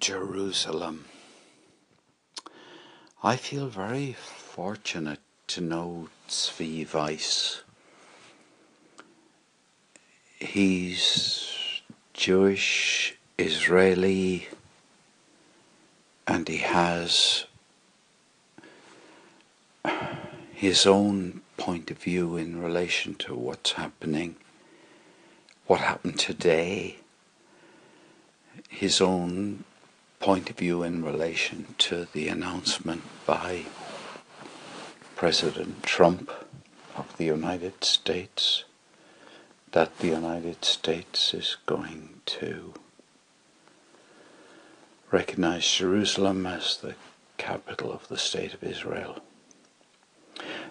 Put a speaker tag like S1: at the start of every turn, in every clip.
S1: Jerusalem. I feel very fortunate to know Tzvi Weiss. He's Jewish, Israeli, and he has his own point of view in relation to what's happening, what happened today, his own point of view in relation to the announcement by President Trump of the United States that the United States is going to recognize Jerusalem as the capital of the state of Israel.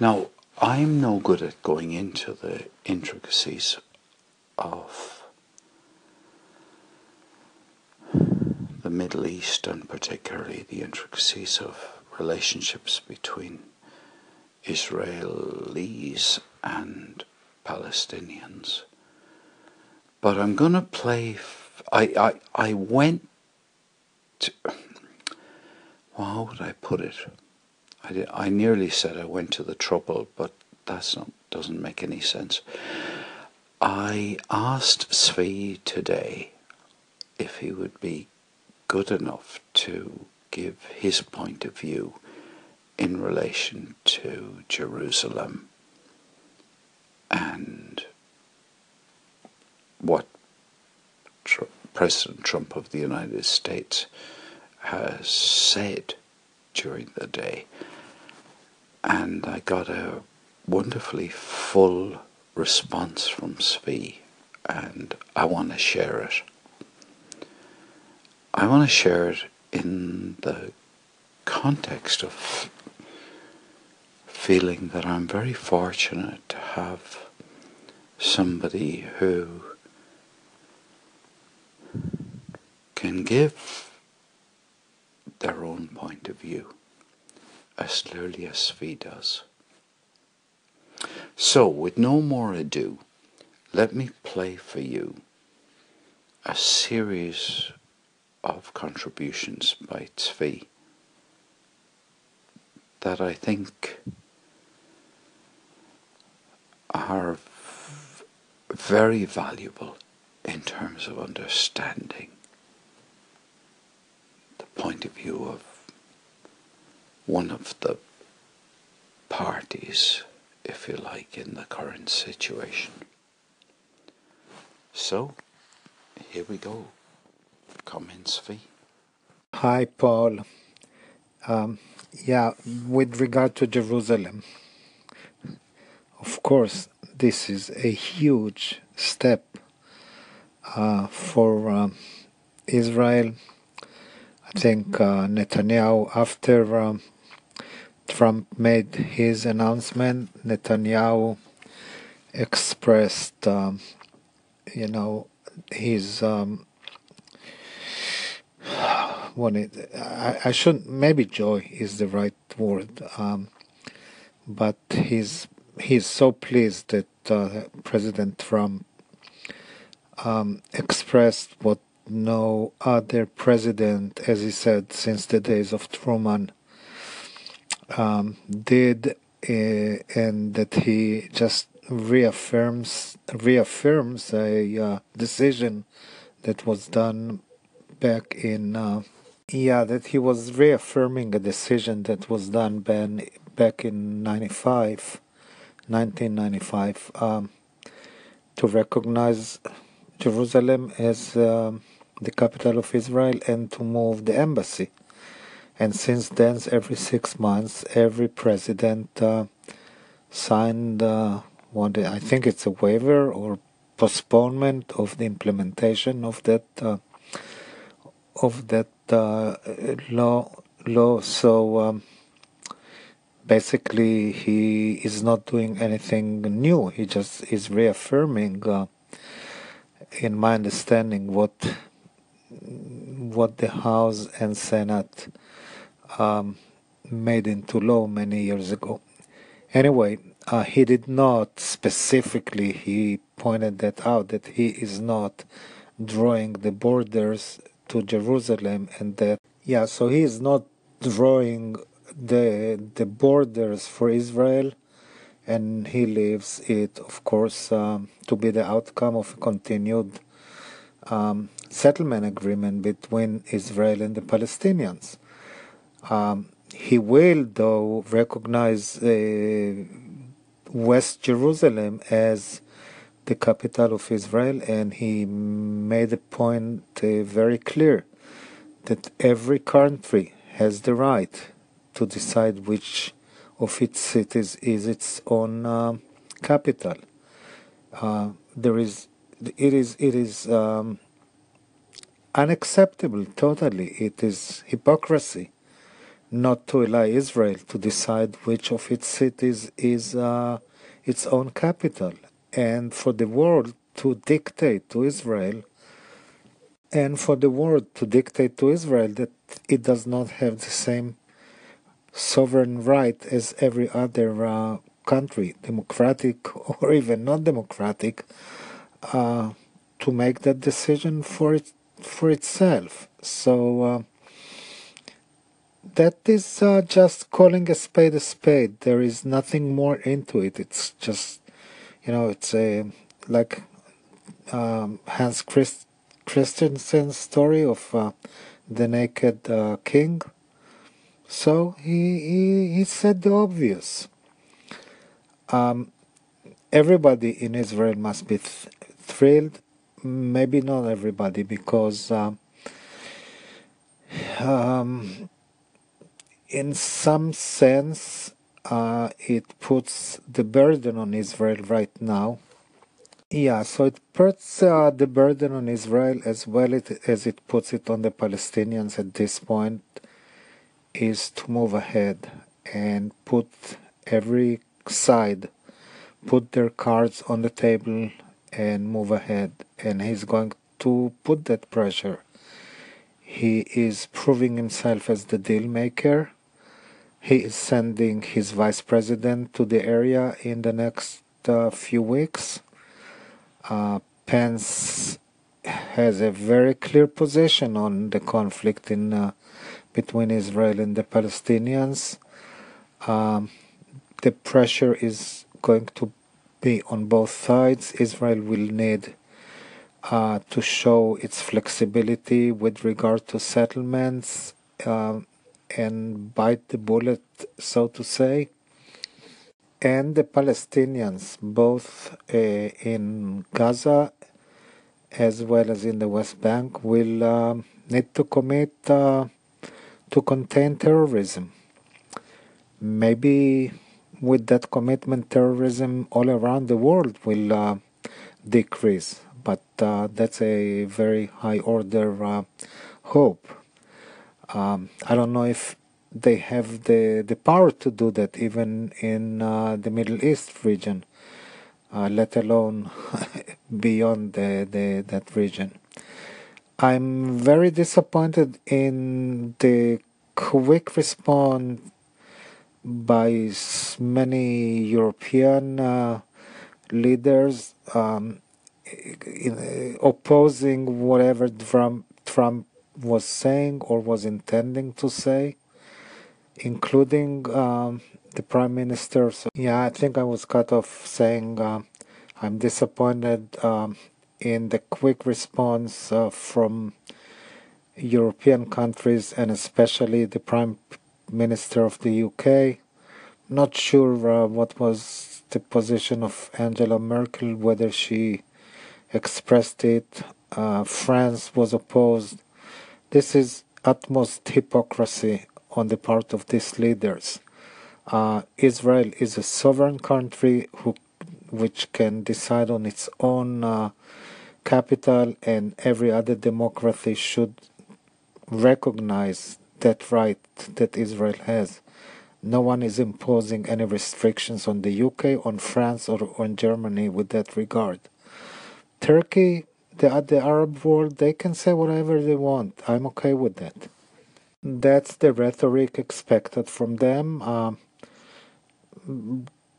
S1: Now, I'm no good at going into the intricacies of the Middle East and particularly the intricacies of relationships between Israelis and Palestinians. But I'm going to play. I, I, I went to. Well, how would I put it? I, did, I nearly said I went to the trouble, but that's not doesn't make any sense. I asked Tzvi today if he would be good enough to give his point of view in relation to Jerusalem and what Tr- President Trump of the United States has said during the day. And I got a wonderfully full response from Tzvi, and I want to share it. I want to share it in the context of feeling that I'm very fortunate to have somebody who can give their own point of view as clearly as Tzvi does. So, with no more ado, let me play for you a series of contributions by Tzvi that I think are very valuable in terms of understanding the point of view of one of the parties, if you like, in the current situation. So, here we go. Comments, Tzvi.
S2: Hi, Paul. Um, yeah, with regard to Jerusalem, of course, this is a huge step uh, for um Israel. I think uh, Netanyahu, after um, Trump made his announcement, Netanyahu expressed, um, you know, his um, what it, I, I shouldn't maybe joy is the right word um, but he's he's so pleased that uh, President Trump um, expressed what no other president, as he said, since the days of Truman um, did, uh, and that he just reaffirms reaffirms a uh, decision that was done back in uh, yeah that he was reaffirming a decision that was done back in 95 1995 um, to recognize Jerusalem as um, the capital of Israel and to move the embassy. And since then every six months every president uh, signed uh, one I think it's a waiver or postponement of the implementation of that uh, of that uh, law law. So um, basically he is not doing anything new. He just is reaffirming uh, in my understanding what what the house and senate um, made into law many years ago. Anyway uh, he did not specifically he pointed that out that he is not drawing the borders to Jerusalem and that yeah so he is not drawing the the borders for Israel and he leaves it of course um, to be the outcome of a continued um, settlement agreement between Israel and the Palestinians. Um, he will, though, recognize uh, West Jerusalem as the capital of Israel, and he made a point uh, very clear that every country has the right to decide which of its cities is its own uh, capital. Uh, there is, it is, it is um, unacceptable. Totally, it is hypocrisy not to allow Israel to decide which of its cities is uh, its own capital, and for the world to dictate to Israel, and for the world to dictate to Israel that it does not have the same sovereign right as every other uh, country, democratic or even not democratic, uh, to make that decision for it for itself. So. Uh, that is uh, just calling a spade a spade. There is nothing more into it. It's just, you know, it's a like um, Hans Christ- Christensen's story of uh, the naked uh, king. So he, he he said the obvious. Um, everybody in Israel must be th- thrilled. Maybe not everybody, because. Um, um, in some sense, uh, it puts the burden on Israel right now. Yeah, so it puts uh, the burden on Israel as well as it puts it on the Palestinians at this point, is to move ahead and put every side, put their cards on the table and move ahead. And he's going to put that pressure. He is proving himself as the deal maker he is sending his vice president to the area in the next uh, few weeks. Uh, Pence has a very clear position on the conflict in uh, between Israel and the Palestinians. Um, the pressure is going to be on both sides. Israel will need uh, to show its flexibility with regard to settlements. Um, and bite the bullet, so to say. And the Palestinians, both uh, in Gaza as well as in the West Bank, will uh, need to commit uh, to contain terrorism. Maybe with that commitment, terrorism all around the world will uh, decrease, but uh, that's a very high order uh, hope. Um, I don't know if they have the, the power to do that even in uh, the Middle East region, uh, let alone beyond the, the, that region. I'm very disappointed in the quick response by many European uh, leaders um, in, opposing whatever Trump, Trump was saying or was intending to say, including um, the prime minister. So, yeah, I think I was cut off saying uh, I'm disappointed um, in the quick response uh, from European countries and especially the prime minister of the UK. Not sure uh, what was the position of Angela Merkel, whether she expressed it. Uh, France was opposed this is utmost hypocrisy on the part of these leaders. Uh, Israel is a sovereign country who, which can decide on its own uh, capital, and every other democracy should recognize that right that Israel has. No one is imposing any restrictions on the UK, on France, or on Germany with that regard. Turkey the, the Arab world, they can say whatever they want. I'm okay with that. That's the rhetoric expected from them. Uh,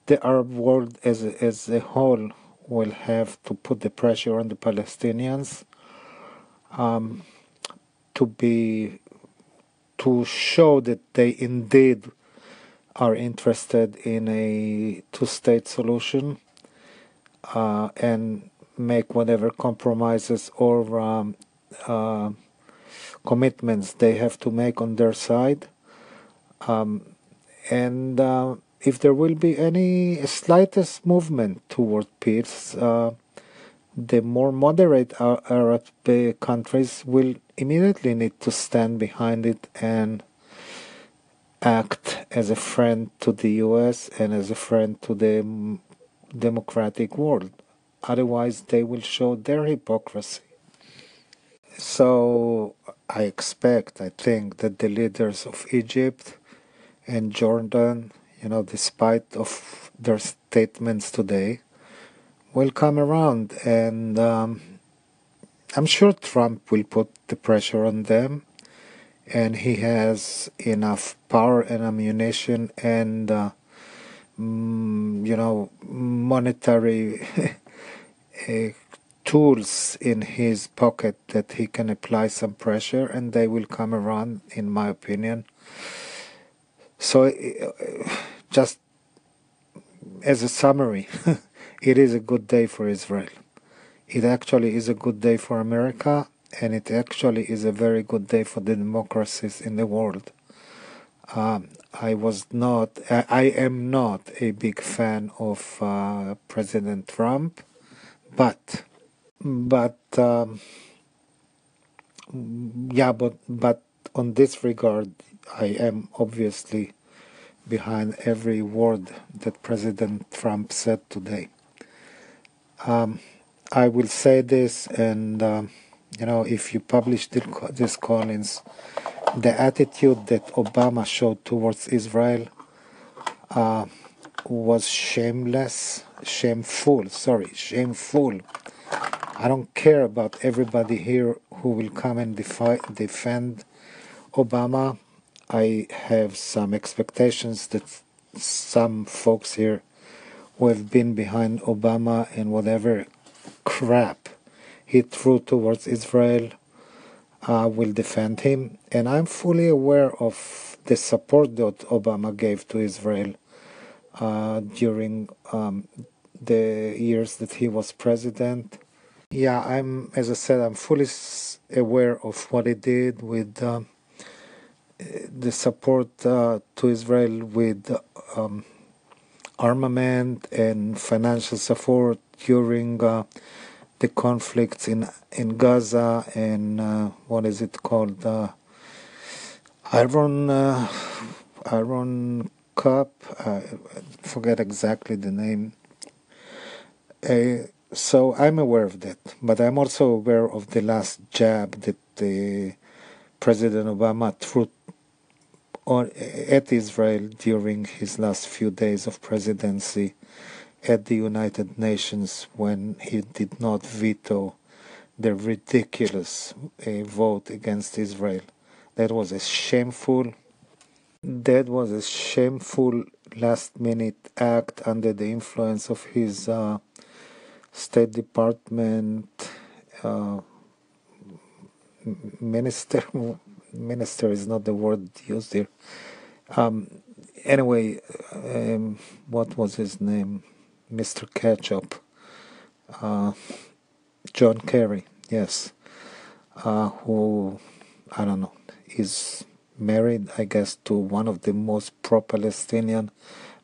S2: the Arab world as as a whole will have to put the pressure on the Palestinians. Um, to be to show that they indeed are interested in a two-state solution uh, and make whatever compromises or um, uh, commitments they have to make on their side. Um, and uh, if there will be any slightest movement toward peace, uh, the more moderate Arab countries will immediately need to stand behind it and act as a friend to the US and as a friend to the democratic world. Otherwise, they will show their hypocrisy. So, I expect, I think, that the leaders of Egypt and Jordan, you know, despite of their statements today, will come around, and um, I'm sure Trump will put the pressure on them and he has enough power and ammunition and uh, mm, you know monetary tools in his pocket that he can apply some pressure and they will come around in my opinion. So uh, just as a summary it is a good day for israel. It actually is a good day for america and it actually is a very good day for the democracies in the world. Um, I was not, I, am not a big fan of uh, President Trump, but, but, um, yeah, but, but on this regard, I am obviously behind every word that President Trump said today. Um, I will say this and. Um, you know, if you publish this Collins, the attitude that Obama showed towards Israel uh, was shameless, shameful, sorry, shameful. I don't care about everybody here who will come and defi- defend Obama. I have some expectations that some folks here who have been behind Obama and whatever crap he threw towards Israel uh, will defend him. And I'm fully aware of the support that Obama gave to Israel during um, the years that he was president. Yeah, I'm, as I said, I'm fully aware of what he did with uh, the support uh, to Israel with um, armament and financial support during uh, the conflicts in in Gaza and uh, what is it called uh, Iron uh, Iron Cup I forget exactly the name uh, so I'm aware of that but I'm also aware of the last jab that the President Obama threw on, at Israel during his last few days of presidency at the United Nations when he did not veto the ridiculous uh, vote against Israel. That was a shameful. That was a shameful last-minute act under the influence of his uh, State Department uh, minister. Minister is not the word used here. Um, anyway, um, what was his name? Mr. Ketchup, uh, John Kerry, yes, uh, who I don't know is married, I guess, to one of the most pro-Palestinian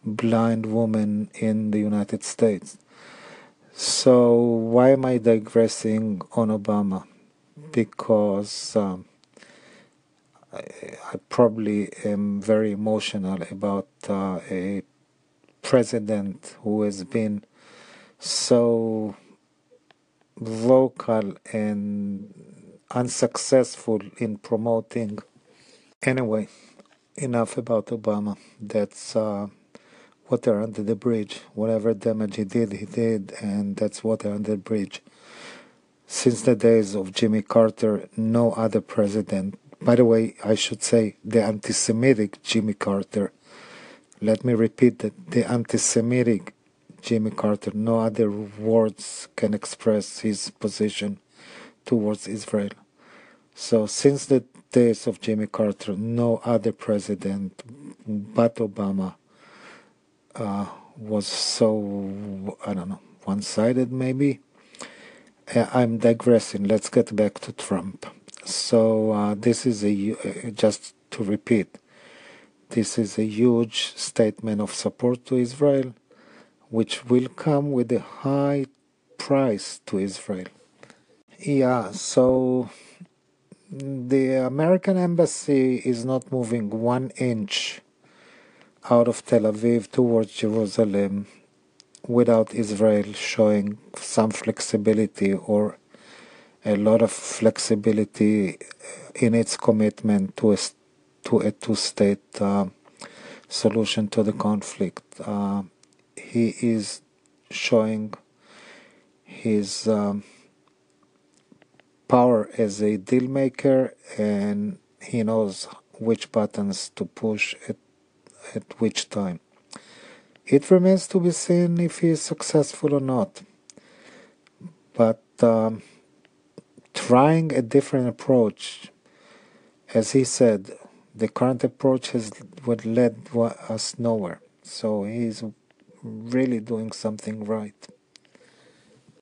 S2: blind women in the United States. So why am I digressing on Obama? Because um, I, I, probably am very emotional about uh, a president who has been so vocal and unsuccessful in promoting. Anyway, enough about Obama. That's uh, water under the bridge. Whatever damage he did, he did, and that's water under the bridge. Since the days of Jimmy Carter, no other president, by the way, I should say the anti Semitic Jimmy Carter, let me repeat that the anti Semitic Jimmy Carter, no other words can express his position towards Israel. So since the days of Jimmy Carter, no other president but Obama uh, was so I don't know one-sided maybe. Uh, I'm digressing. Let's get back to Trump. So uh, this is a uh, just to repeat. This is a huge statement of support to Israel, which will come with a high price to Israel. Yeah, so the American embassy is not moving one inch out of Tel Aviv towards Jerusalem without Israel showing some flexibility or a lot of flexibility in its commitment to a, to a two-state uh, solution to the conflict. Uh, he is showing his um, power as a deal maker and he knows which buttons to push at, at which time. It remains to be seen if he is successful or not. But um, trying a different approach, as he said, the current approach has would led us nowhere. So he's really doing something right.